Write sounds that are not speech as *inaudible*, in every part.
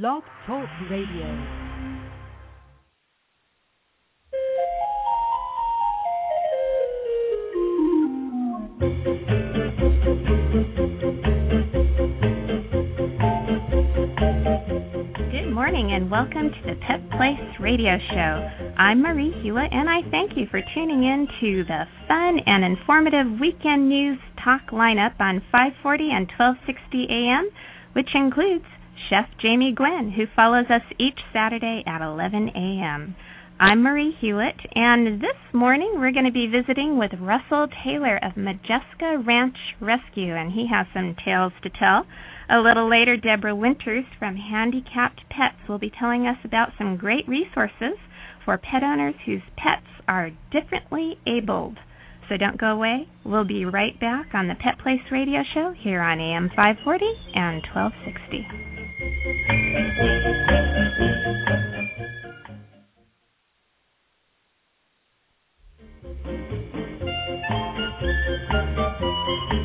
Blog Talk Radio. Good morning and welcome to the Pet Place Radio Show. I'm Marie Hulett and I thank you for tuning in to the fun and informative weekend news talk lineup on 540 and 1260 AM, which includes Chef Jamie Gwen, who follows us each Saturday at 11 a.m. I'm Marie Hulett, and this morning we're going to be visiting with Russell Taylor of Modjeska Ranch Rescue, and he has some tales to tell. A little later, Deborah Winters from Handicapped Pets will be telling us about some great resources for pet owners whose pets are differently abled. So don't go away. We'll be right back on the Pet Place Radio Show here on AM 540 and 1260.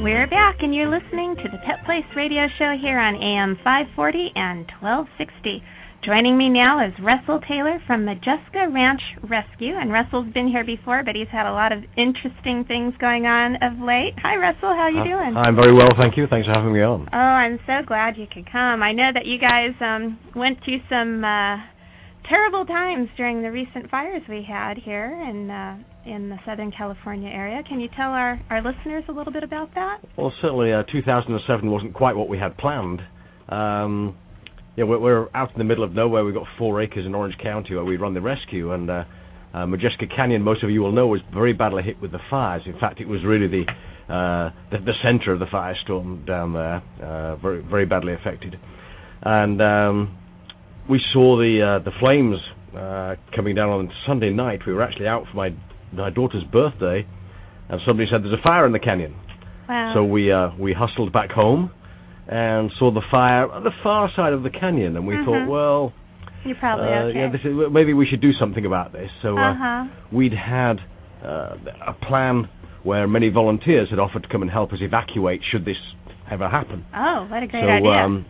We're back, and you're listening to the Pet Place Radio Show here on AM 540 and 1260. Joining me now is Russell Taylor from Modjeska Ranch Rescue, and Russell's been here before, but he's had a lot of interesting things going on of late. Hi, Russell. How you doing? I'm very well, thank you. Thanks for having me on. Oh, I'm so glad you could come. I know that you guys um went through some uh terrible times during the recent fires we had here in uh in the Southern California area. Can you tell our our listeners a little bit about that? Well, certainly uh, 2007 wasn't quite what we had planned. Um, yeah, we're, we're out in the middle of nowhere. We've got four acres in Orange County where we run the rescue, and uh, uh, Modjeska Canyon, most of you will know, was very badly hit with the fires. In fact, it was really the uh, the, the center of the firestorm down there, uh, very very badly affected. And um, we saw the uh, the flames uh, coming down on Sunday night. We were actually out for my my daughter's birthday, and somebody said there's a fire in the canyon. Wow. So we uh, we hustled back home and saw the fire at the far side of the canyon, and we Mhm. thought, well, You're probably uh, okay. yeah, this is, maybe we should do something about this. So uh, uh-huh. we'd had uh, a plan where many volunteers had offered to come and help us evacuate should this ever happen. Oh, what a great so idea. um,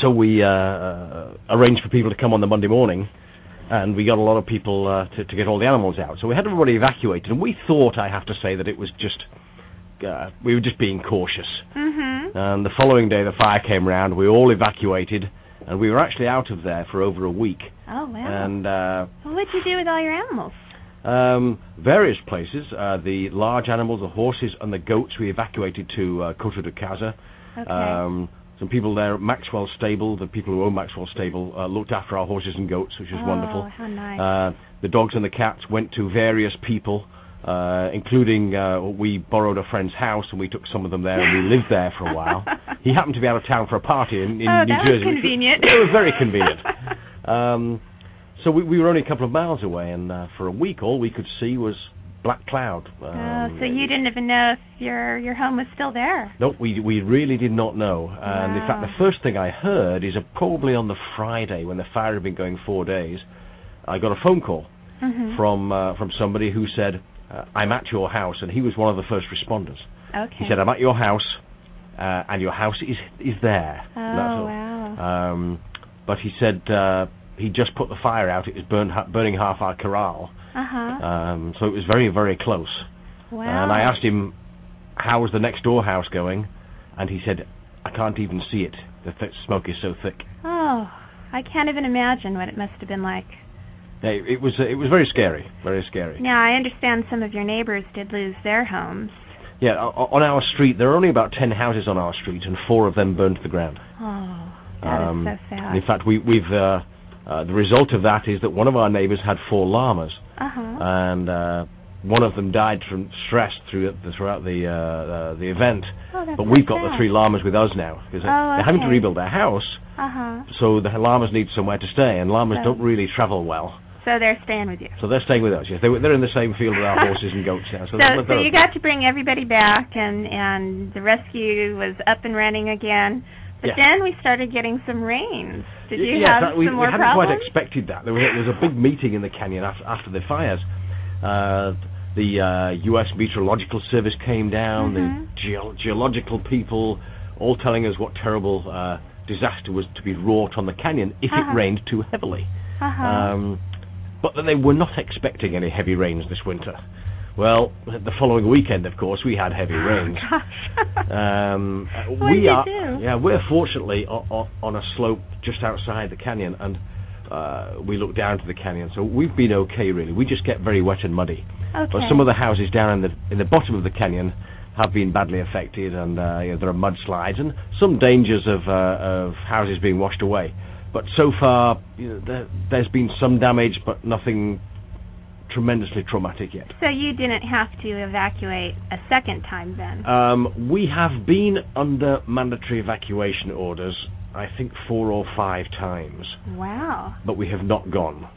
so we uh, arranged for people to come on the Monday morning, and we got a lot of people uh, to, to get all the animals out. So we had everybody evacuated, and we thought, I have to say, that it was just uh, we were just being cautious. mhm. And the following day, the fire came round. We all evacuated, and we were actually out of there for over a week. Oh, wow. And uh, well, what did you do with all your animals? um, various places, uh, the large animals, the horses, and the goats, we evacuated to uh, Coto de Caza. Okay. Um, some people there at Maxwell Stable, the people who own Maxwell Stable, uh, looked after our horses and goats, which was oh, wonderful. how nice. Uh, the dogs and the cats went to various people, uh, including uh, we borrowed a friend's house and we took some of them there and we lived there for a while. *laughs* He happened to be out of town for a party in, in oh, New that Jersey. was convenient. it was very convenient. *laughs* Um, so we, we were only a couple of miles away, and uh, for a week, all we could see was black cloud. oh, Um, so you didn't even know if your your home was still there. Nope, we we really did not know. And in fact, the first thing I heard is probably on the Friday when the fire had been going four days. I got a phone call Mhm. from uh, from somebody who said, uh, "I'm at your house," and he was one of the first responders. okay. He said, "I'm at your house, uh, and your house is is there." oh, wow. Um, but he said uh, he just put the fire out. It was burn, burning half our corral, uh-huh. um, so it was very very close. wow. And I asked him, how was the next door house going? And he said, I can't even see it. The th- smoke is so thick. Oh, I can't even imagine what it must have been like. Yeah, It, was it was very scary, very scary. Now, I understand some of your neighbors did lose their homes. Yeah, on our street, there are only about ten houses on our street, and four of them burned to the ground. Oh, that is Um, so sad. In fact, we, we've uh, uh, the result of that is that one of our neighbours had four llamas, uh-huh. and uh, one of them died from stress through throughout the uh, uh, the event. oh, that's But we've got the three llamas with us now because Oh, they're having to rebuild their house. Uh-huh. So the llamas need somewhere to stay, and llamas So- don't really travel well. So they're staying with you. So they're staying with us. Yes, they, they're in the same field with our *laughs* horses and goats now. So, So, so you got to bring everybody back, and and the rescue was up and running again. But Yeah. then we started getting some rains. Did you yes, have that, we, some more we hadn't problems? quite expected that. There was, a, there was a big meeting in the canyon after, after the fires. Uh, the uh, U.S. Meteorological Service came down. Mhm. The geo- geological people, all telling us what terrible uh, disaster was to be wrought on the canyon if Uh-huh. it rained too heavily. Uh-huh. Um, but that they were not expecting any heavy rains this winter. Well, the following weekend, of course, we had heavy rains. Gosh. *laughs* Um, we are, do? yeah, we're fortunately on, on a slope just outside the canyon, and uh, we look down to the canyon, so we've been okay really. We just get very wet and muddy. okay. But some of the houses down in the in the bottom of the canyon have been badly affected, and uh, you know, there are mudslides and some dangers of uh, of houses being washed away. But so far, you know, there, there's been some damage, but nothing tremendously traumatic yet. So you didn't have to evacuate a second time then? Um, we have been under mandatory evacuation orders, I think four or five times, wow. but we have not gone.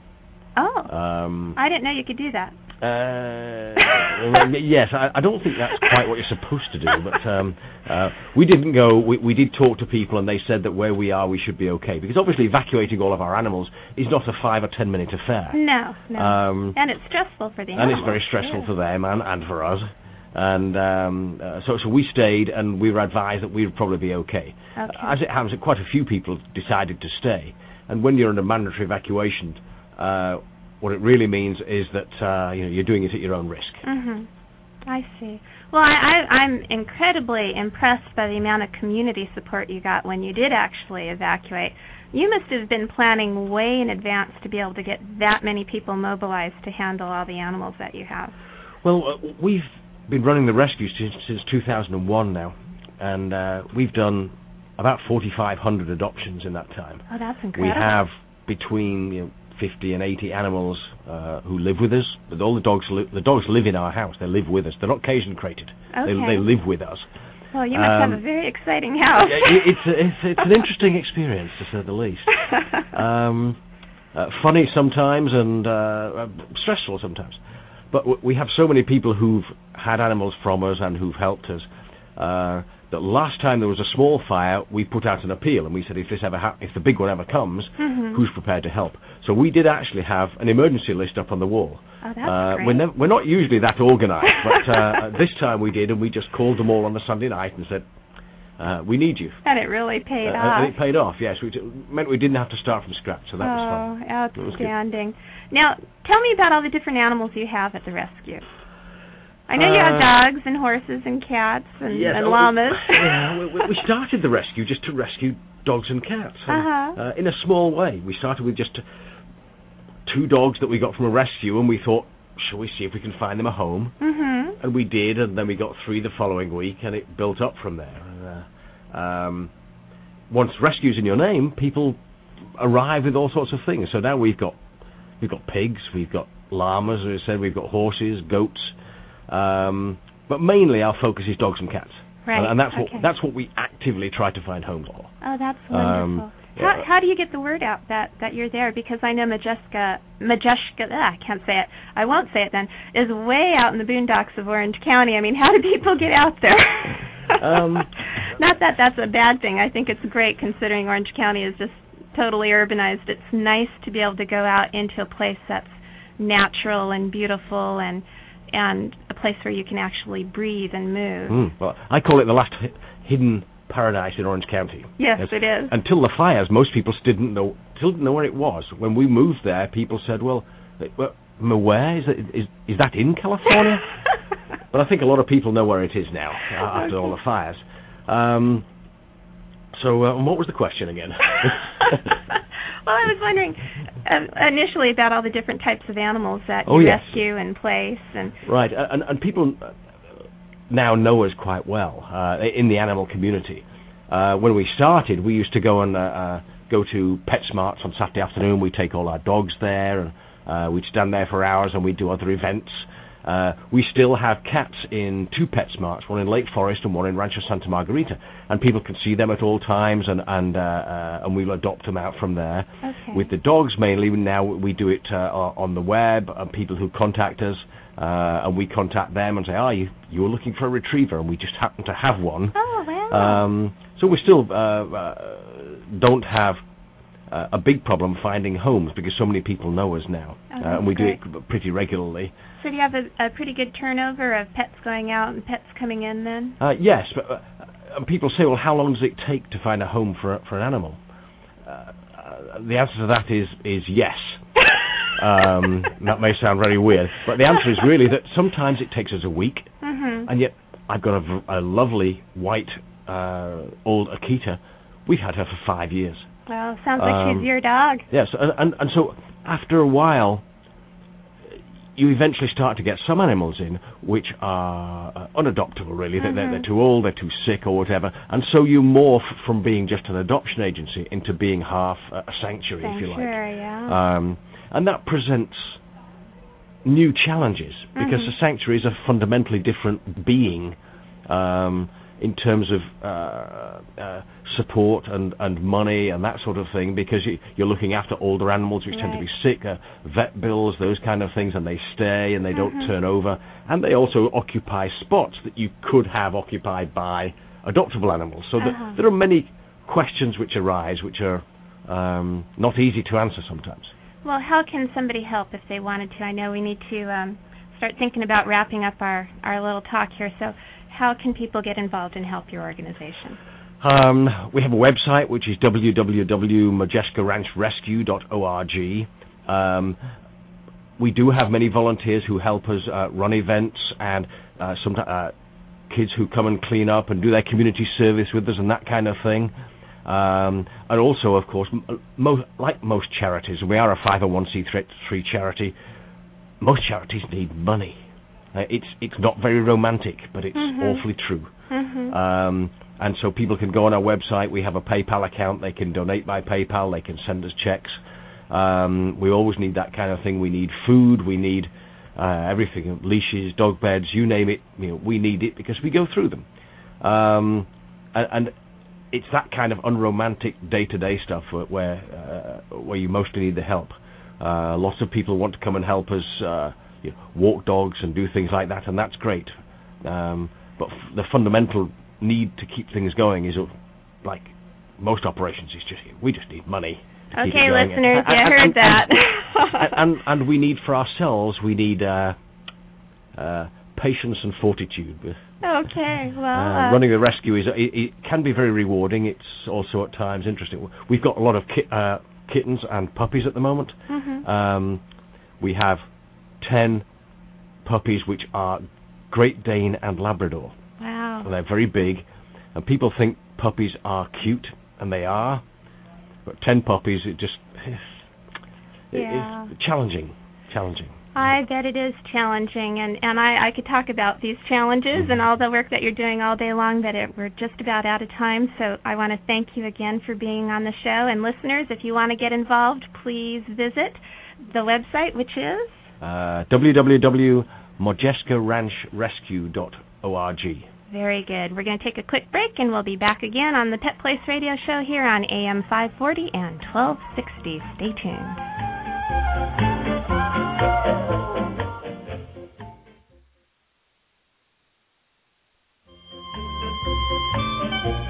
Oh. Um, I didn't know you could do that. Uh, yes, I, I don't think that's quite what you're supposed to do, but um, uh, we didn't go. We, we did talk to people, and they said that where we are, we should be okay. Because obviously, evacuating all of our animals is not a five or ten minute affair. No, no. Um, and it's stressful for the and it's very stressful too. for them and, and for us. And um, uh, so, so we stayed, and we were advised that we would probably be okay. Okay. As it happens, quite a few people decided to stay. And when you're under mandatory evacuation, uh, what it really means is that uh, you know you're doing it at your own risk. Mhm. I see. Well, I, I, I'm incredibly impressed by the amount of community support you got when you did actually evacuate. You must have been planning way in advance to be able to get that many people mobilized to handle all the animals that you have. Well, uh, we've been running the rescue since, since 2001 now, and uh, we've done about 4,500 adoptions in that time. Oh, that's incredible. We have between you know, 50 and 80 animals uh, who live with us. But all the dogs, li- the dogs live in our house. They live with us. They're not cage and crated. Okay. They, they live with us. Well, you must um, have a very exciting house. It's, it's it's an interesting experience to say the least. *laughs* Um, uh, funny sometimes and uh, uh, stressful sometimes. But w- we have so many people who've had animals from us and who've helped us. Uh, that last time there was a small fire, we put out an appeal and we said if this ever hap- if the big one ever comes, Mhm. who's prepared to help? So we did actually have an emergency list up on the wall. Oh, that's Uh, great. we're, nev- we're not usually that organised, *laughs* but uh, this time we did, and we just called them all on the Sunday night and said, uh, "We need you." and it really paid Uh, off. and it paid off. Yes, which meant we didn't have to start from scratch, so that was fun. oh, was outstanding. Now, tell me about all the different animals you have at the rescue. I know you have Uh, dogs and horses and cats and, Yes, and we- llamas. *laughs* yeah, *laughs* we, we- we started the rescue just to rescue dogs and cats. and, Uh-huh. uh, in a small way, we started with just two dogs that we got from a rescue, and we thought, shall we see if we can find them a home? mhm. And we did, and then we got three the following week, and it built up from there. And, uh, um, once rescues in your name, people arrive with all sorts of things. So now we've got we've got pigs, we've got llamas, as I said, we've got horses, goats, um, but mainly our focus is dogs and cats. Right. And, and that's okay. what that's what we actively try to find homes for. Oh, that's um, wonderful. how yeah. how do you get the word out that that you're there? Because I know Majeska Majeska ah, I can't say it. I won't say it then. Is way out in the boondocks of Orange County. I mean, *laughs* how do people get out there? *laughs* Um, *laughs* Not that that's a bad thing. I think it's great considering Orange County is just totally urbanized. It's nice to be able to go out into a place that's natural and beautiful and and a place where you can actually breathe and move. mm, well, I call it the last hi- hidden paradise in Orange County. Yes, Yes. it is. Until the fires, most people still didn't know still didn't know where it was. When we moved there, people said, "Well, well where is it? Is is that in California?" *laughs* but I think a lot of people know where it is now uh, after all the fires. Um, so, uh, what was the question again? *laughs* *laughs* well, I was wondering uh, initially about all the different types of animals that Oh, you yes. rescue and place, and Right, uh, and, and people now know us quite well uh, in the animal community. Uh, when we started, we used to go and uh, uh, go to PetSmarts on Saturday afternoon. We'd take all our dogs there, and uh, we'd stand there for hours, and we'd do other events. Uh, we still have cats in two PetSmarts, one in Lake Forest and one in Rancho Santa Margarita, and people can see them at all times, and and uh, uh, and we'll adopt them out from there. okay. With the dogs mainly, now we do it uh, on the web, and people who contact us, uh, and we contact them and say, "Ah, you you're looking for a retriever," and we just happen to have one. oh wow. Um, so we still uh, uh, don't have uh, a big problem finding homes because so many people know us now, Oh, uh, and we do it pretty regularly. so do you have a, a pretty good turnover of pets going out and pets coming in then? Uh, yes, but uh, and people say, well, how long does it take to find a home for for an animal? Uh, uh, the answer to that is is yes. *laughs* um, that may sound very weird, but the answer is really that sometimes it takes us a week, Mhm. and yet I've got a lovely white uh, old Akita. We've had her for five years. Well, sounds like Um, she's your dog. Yes, and, and and so after a while, you eventually start to get some animals in which are uh, unadoptable. Really, They're- they're, they're Mhm. too old, they're too sick, or whatever, and so you morph from being just an adoption agency into being half a a sanctuary, if you like. Sanctuary, yeah. Um, and that presents new challenges because Mhm. the sanctuary is a fundamentally different being um, in terms of uh, uh, support and, and money and that sort of thing because you, you're looking after older animals which tend to be sick, uh, vet bills, those kind of things, and they stay and they don't Mhm. turn over. And they also occupy spots that you could have occupied by adoptable animals. So Uh-huh. there are many questions which arise which are um, not easy to answer sometimes. Well, how can somebody help if they wanted to? I know we need to um, start thinking about wrapping up our, our little talk here. So, how can people get involved and help your organization? Um, we have a website which is www.modjeskaranchrescue.org. Um, we do have many volunteers who help us uh, run events and uh, some uh, kids who come and clean up and do their community service with us and that kind of thing. Um, and also, of course, mo- like most charities, we are a 501c3 charity, most charities need money. Uh, it's it's not very romantic, but it's Mhm. awfully true. Mm-hmm. Um, and so people can go on our website. We have a PayPal account. They can donate by PayPal. They can send us checks. Um, we always need that kind of thing. We need food. We need uh, everything: leashes, dog beds, you name it. You know, we need it because we go through them. Um, and, and it's that kind of unromantic day-to-day stuff where where, uh, where you mostly need the help. Uh, lots of people want to come and help us uh, you know, walk dogs and do things like that, and that's great. Um, but f- the fundamental need to keep things going is, like most operations, is just we just need money. to Okay, listeners, you And- heard and- that. and, and and we need for ourselves, we need uh, uh, patience and fortitude. okay, *laughs* well, Uh, uh, running the rescue is it, it can be very rewarding. It's also at times interesting. We've got a lot of ki- uh, kittens and puppies at the moment. mhm. Um, we have ten puppies which are Great Dane and Labrador. wow. And they're very big, and people think puppies are cute, and they are. But ten puppies, it just it Yeah. is challenging, challenging. I bet it is challenging, and and I I could talk about these challenges and Mhm. all the work that you're doing all day long, but it, we're just about out of time. So I want to thank you again for being on the show. And listeners, if you want to get involved, please visit the website, which is Uh, www.modjeskaranchrescue.org. very good. We're going to take a quick break, and we'll be back again on the Pet Place Radio Show here on AM 540 and 1260. Stay tuned.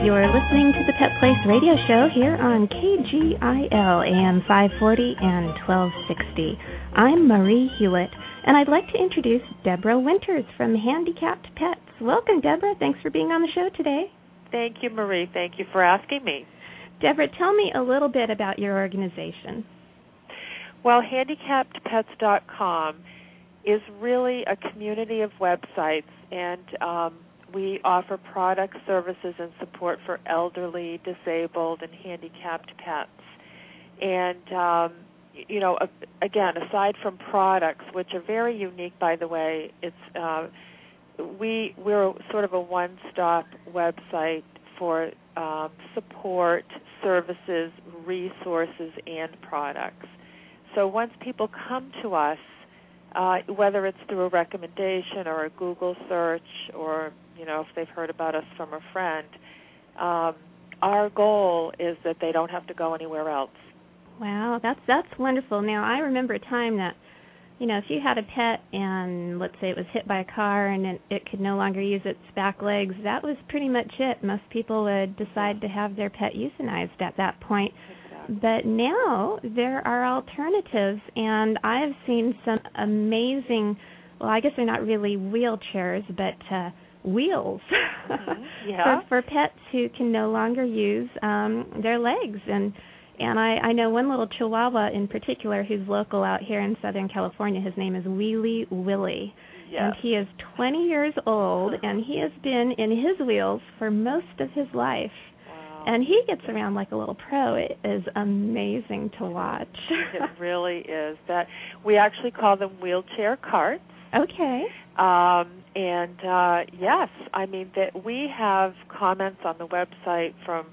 You're listening to the Pet Place Radio Show here on KGIL AM 540 and 1260. I'm Marie Hulett, and I'd like to introduce Deborah Winters from Handicapped Pets. Welcome, Deborah. Thanks for being on the show today. Thank you, Marie. Thank you for asking me. Deborah, tell me a little bit about your organization. Well, handicappedpets.com is really a community of websites, and um, we offer products, services, and support for elderly, disabled, and handicapped pets. And um, you know, again, aside from products, which are very unique, by the way, it's uh, we we're sort of a one-stop website for um, support, services, resources, and products. So once people come to us, uh, whether it's through a recommendation or a Google search, or you know if they've heard about us from a friend, um, our goal is that they don't have to go anywhere else. Wow, that's that's wonderful. Now I remember a time that, you know, if you had a pet and let's say it was hit by a car and it, it could no longer use its back legs, that was pretty much it. Most people would decide to have their pet euthanized at that point. But now there are alternatives, and I've seen some amazing. Well, I guess they're not really wheelchairs, but uh, wheels mm-hmm. *laughs* yeah. for, for pets who can no longer use um their legs and and I, I know one little Chihuahua in particular who's local out here in Southern California. His name is Wheelie Willie. Yes. And he is 20 years old, and he has been in his wheels for most of his life. And he gets around like a little pro. It is amazing to watch. it *laughs* really is. That we actually call them wheelchair carts. Okay. Um, and uh, yes, I mean that we have comments on the website from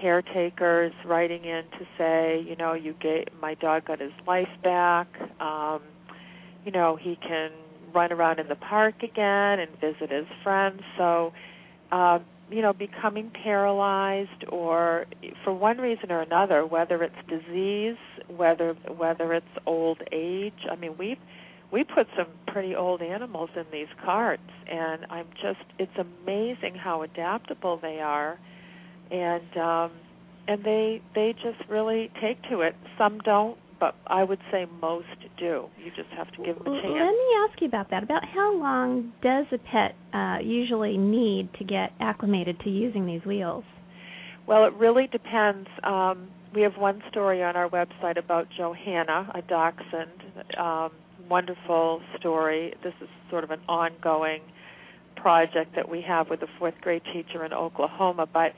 caretakers writing in to say, you know, you gave my dog got his life back. Um, you know, he can run around in the park again and visit his friends. So, uh, you know, becoming paralyzed or for one reason or another, whether it's disease, whether whether it's old age. I mean, we we put some pretty old animals in these carts, and I'm just it's amazing how adaptable they are and um, and they they just really take to it. Some don't, but I would say most do. You just have to give them a chance. Let me ask you about that. About how long does a pet uh, usually need to get acclimated to using these wheels? Well, it really depends. Um, we have one story on our website about Johanna, a dachshund. Um, wonderful story. This is sort of an ongoing project that we have with a fourth grade teacher in Oklahoma, but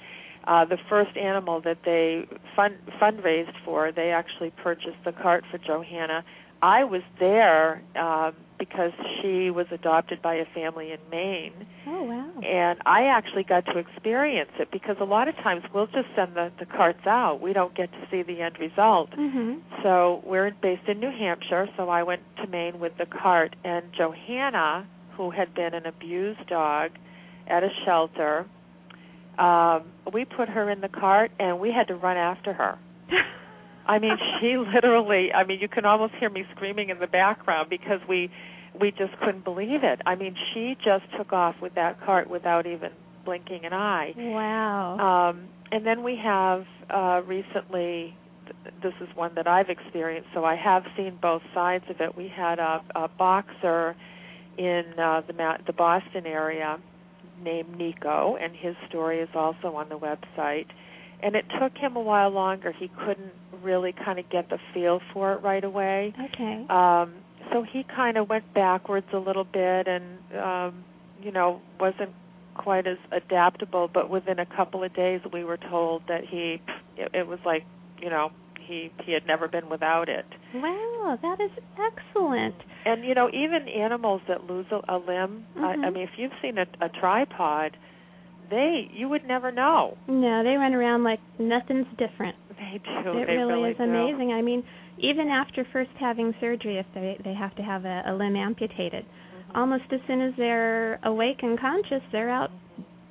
uh, the first animal that they fund fundraised for, they actually purchased the cart for Johanna. I was there uh, because she was adopted by a family in Maine. Oh wow! And I actually got to experience it because a lot of times we'll just send the the carts out. We don't get to see the end result. Mm-hmm. So we're based in New Hampshire. So I went to Maine with the cart, and Johanna, who had been an abused dog at a shelter, um, we put her in the cart and we had to run after her. *laughs* I mean, she literally. I mean, you can almost hear me screaming in the background because we we just couldn't believe it. I mean, she just took off with that cart without even blinking an eye. Wow. Um, and then we have uh, recently. This is one that I've experienced, so I have seen both sides of it. We had a, a boxer in uh, the Ma- the Boston area named Nico, and his story is also on the website. And it took him a while longer. He couldn't really kind of get the feel for it right away. Okay. Um, so he kind of went backwards a little bit, and um, you know wasn't quite as adaptable. But within a couple of days, we were told that he it, it was like you know he he had never been without it. Wow, that is excellent. And you know, even animals that lose a, a limb. Mm-hmm. I, I Mhm. mean, if you've seen a, a tripod, they you would never know. No, they run around like nothing's different. They do. it they really, is do. amazing. I mean, even after first having surgery, if they they have to have a, a limb amputated, Mhm. almost as soon as they're awake and conscious, they're out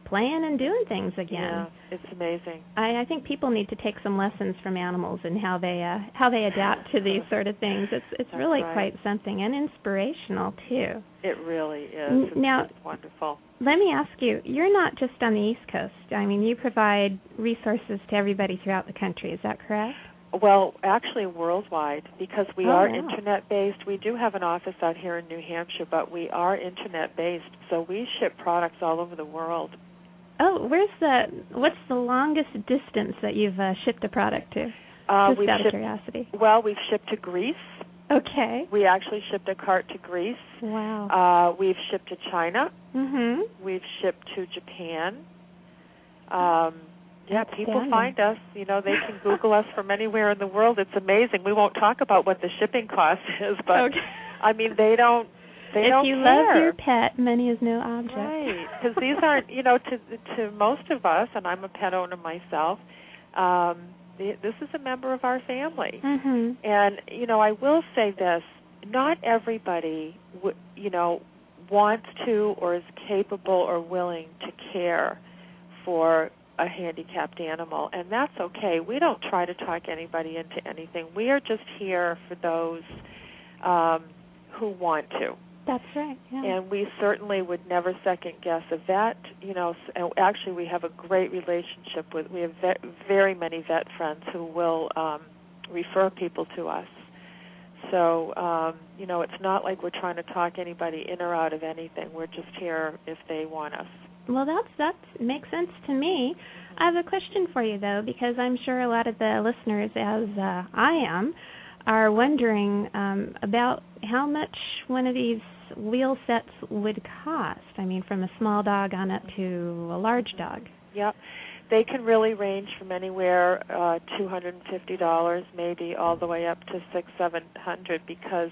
playing and doing things again. Yeah, it's amazing. I, I think people need to take some lessons from animals and how they uh, how they adapt to these *laughs* sort of things. It's it's That's really right. quite something and inspirational too. It really is. It's now- just wonderful. Let me ask you, you're not just on the East Coast. I mean, you provide resources to everybody throughout the country. Is that correct? Well, actually worldwide because we Oh, are wow. internet based. We do have an office out here in New Hampshire, but we are internet based. So we ship products all over the world. Oh, where's the what's the longest distance that you've uh, shipped a product to? Uh, just we've out of shipped, curiosity. well, we've shipped to Greece. Okay. We actually shipped a cart to Greece. Wow. Uh, we've shipped to China. mhm. We've shipped to Japan. Um, yeah, people find us. You know, they can Google us from anywhere in the world. It's amazing. We won't talk about what the shipping cost is, but *laughs* okay. I mean, they don't. They if you care. love your pet, money is no object. Right, because these aren't, you know, to to most of us, and I'm a pet owner myself. Um, this is a member of our family, Mhm. and you know, I will say this: not everybody, w- you know, wants to or is capable or willing to care for a handicapped animal, and that's okay. We don't try to talk anybody into anything. We are just here for those um, who want to That's right. Yeah. and we certainly would never second guess a vet. You know, and actually, we have a great relationship with. We have ve- very many vet friends who will um, refer people to us. So, um, you know, it's not like we're trying to talk anybody in or out of anything. We're just here if they want us. Well, that's that makes sense to me. I have a question for you though, because I'm sure a lot of the listeners, as uh, I am, are wondering um, about how much one of these wheel sets would cost. I mean, from a small dog on up to a large dog. Yep. They can really range from anywhere uh, two hundred and fifty dollars, maybe all the way up to six, seven hundred, because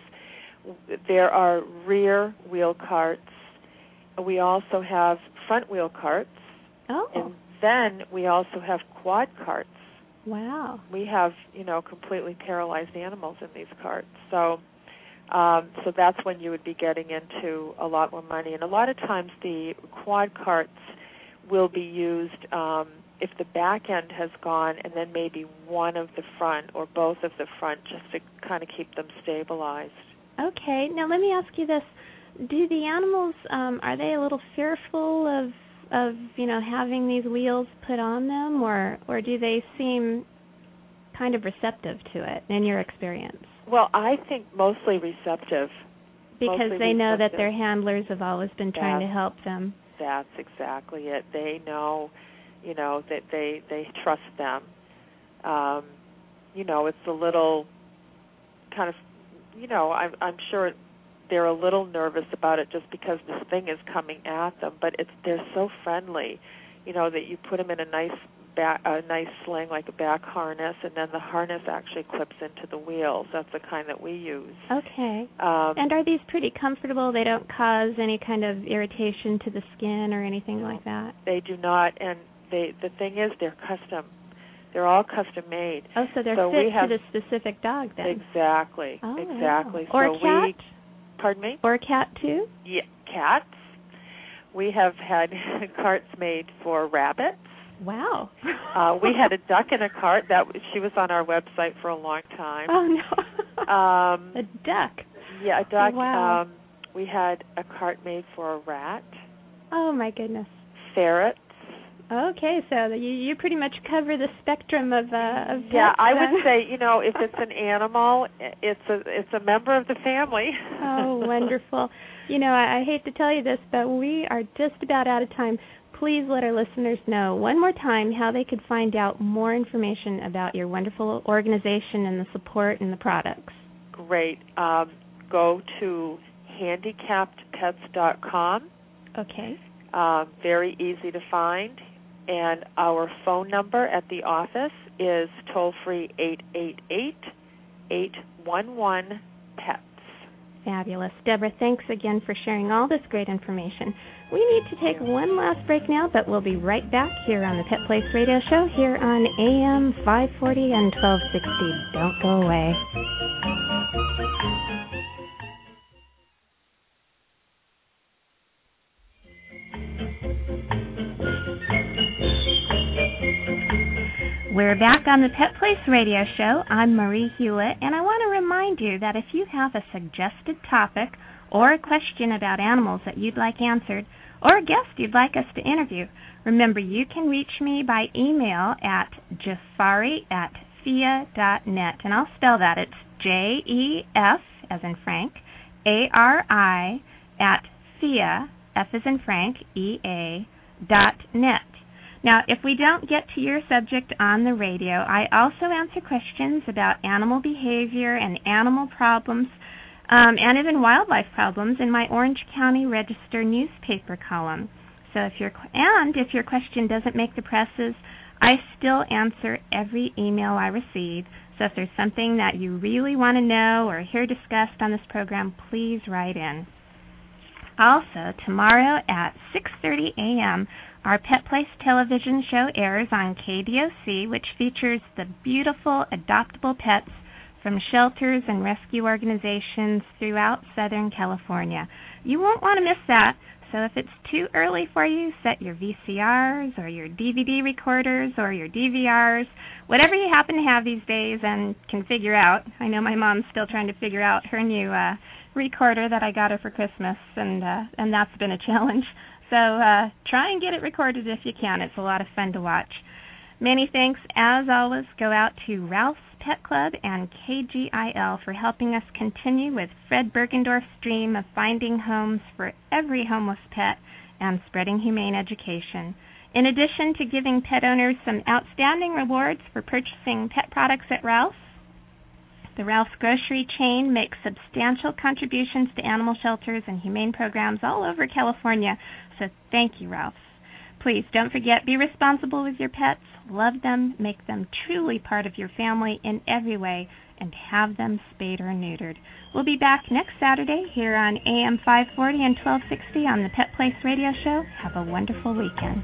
there are rear wheel carts. We also have front wheel carts. Oh. And then we also have quad carts. Wow. We have, you know, completely paralyzed animals in these carts. So um, so that's when you would be getting into a lot more money. And a lot of times the quad carts will be used um, if the back end has gone and then maybe one of the front or both of the front just to kind of keep them stabilized. Okay. Now let me ask you this. Do the animals um are they a little fearful of of, you know, having these wheels put on them or or do they seem kind of receptive to it in your experience? Well, I think mostly receptive. Because mostly they know that their handlers have always been trying to help them. That's exactly it. They know, you know, that they they trust them. Um, you know, it's a little kind of, you know, I'm I'm sure they're a little nervous about it just because this thing is coming at them, but it's they're so friendly, you know, that you put them in a nice back a nice sling like a back harness, and then the harness actually clips into the wheels. That's the kind that we use. Okay. Um, And are these pretty comfortable? They don't cause any kind of irritation to the skin or anything No. like that. they do not, and they the thing is they're custom. They're all custom made. Oh, so they're So fit have- to the specific dog then. Exactly. Oh, exactly. wow. Or so cat? we pardon me? Or a cat too? Yeah, cats. We have had *laughs* carts made for rabbits. Wow. *laughs* Uh, we had a duck in a cart that she was on our website for a long time. Oh no. *laughs* Um, a duck. yeah, a duck. Wow. Um, we had a cart made for a rat, Oh my goodness. ferrets. Okay, so you you pretty much cover the spectrum of uh of Yeah, pets I then. would say you know if it's an *laughs* animal, it's a it's a member of the family. oh, wonderful. You know, I, I hate to tell you this, but we are just about out of time. Please let our listeners know one more time how they could find out more information about your wonderful organization and the support and the products. Great. Um, go to handicappedpets.com. Okay. Um, very easy to find. And our phone number at the office is toll free 888 811 PETS. Fabulous. Deborah, thanks again for sharing all this great information. We need to take one last break now, but we'll be right back here on the Pet Place Radio Show here on AM 540 and 1260. Don't go away. We're back on the Pet Place Radio Show. I'm Marie Hulett, and I want to remind you that if you have a suggested topic or a question about animals that you'd like answered, or a guest you'd like us to interview, remember you can reach me by email at jefari at fea.net. And I'll spell that. It's J E F, as in Frank, A R I, at fea, F as in Frank, E A, dot net. Now, if we don't get to your subject on the radio, I also answer questions about animal behavior and animal problems, um, and even wildlife problems in my Orange County Register newspaper column. So, if your and if your question doesn't make the presses, I still answer every email I receive. So, if there's something that you really want to know or hear discussed on this program, please write in. Also, tomorrow at 6:30 a.m., our Pet Place television show airs on KDOC, which features the beautiful adoptable pets from shelters and rescue organizations throughout Southern California. You won't want to miss that. So if it's too early for you, set your VCRs or your DVD recorders or your DVRs, whatever you happen to have these days and can figure out. I know my mom's still trying to figure out her new uh recorder that I got her for Christmas and uh and that's been a *laughs* challenge. So uh, try and get it recorded if you can. It's a lot of fun to watch. Many thanks, as always, go out to Ralph's Pet Club and KGIL for helping us continue with Fred Bergendorf's dream of finding homes for every homeless pet and spreading humane education. In addition to giving pet owners some outstanding rewards for purchasing pet products at Ralph's, the Ralph's grocery chain makes substantial contributions to animal shelters and humane programs all over California, so thank you, Ralph's. Please don't forget be responsible with your pets, love them, make them truly part of your family in every way, and have them spayed or neutered. We'll be back next Saturday here on AM 540 and 1260 on the Pet Place Radio Show. Have a wonderful weekend.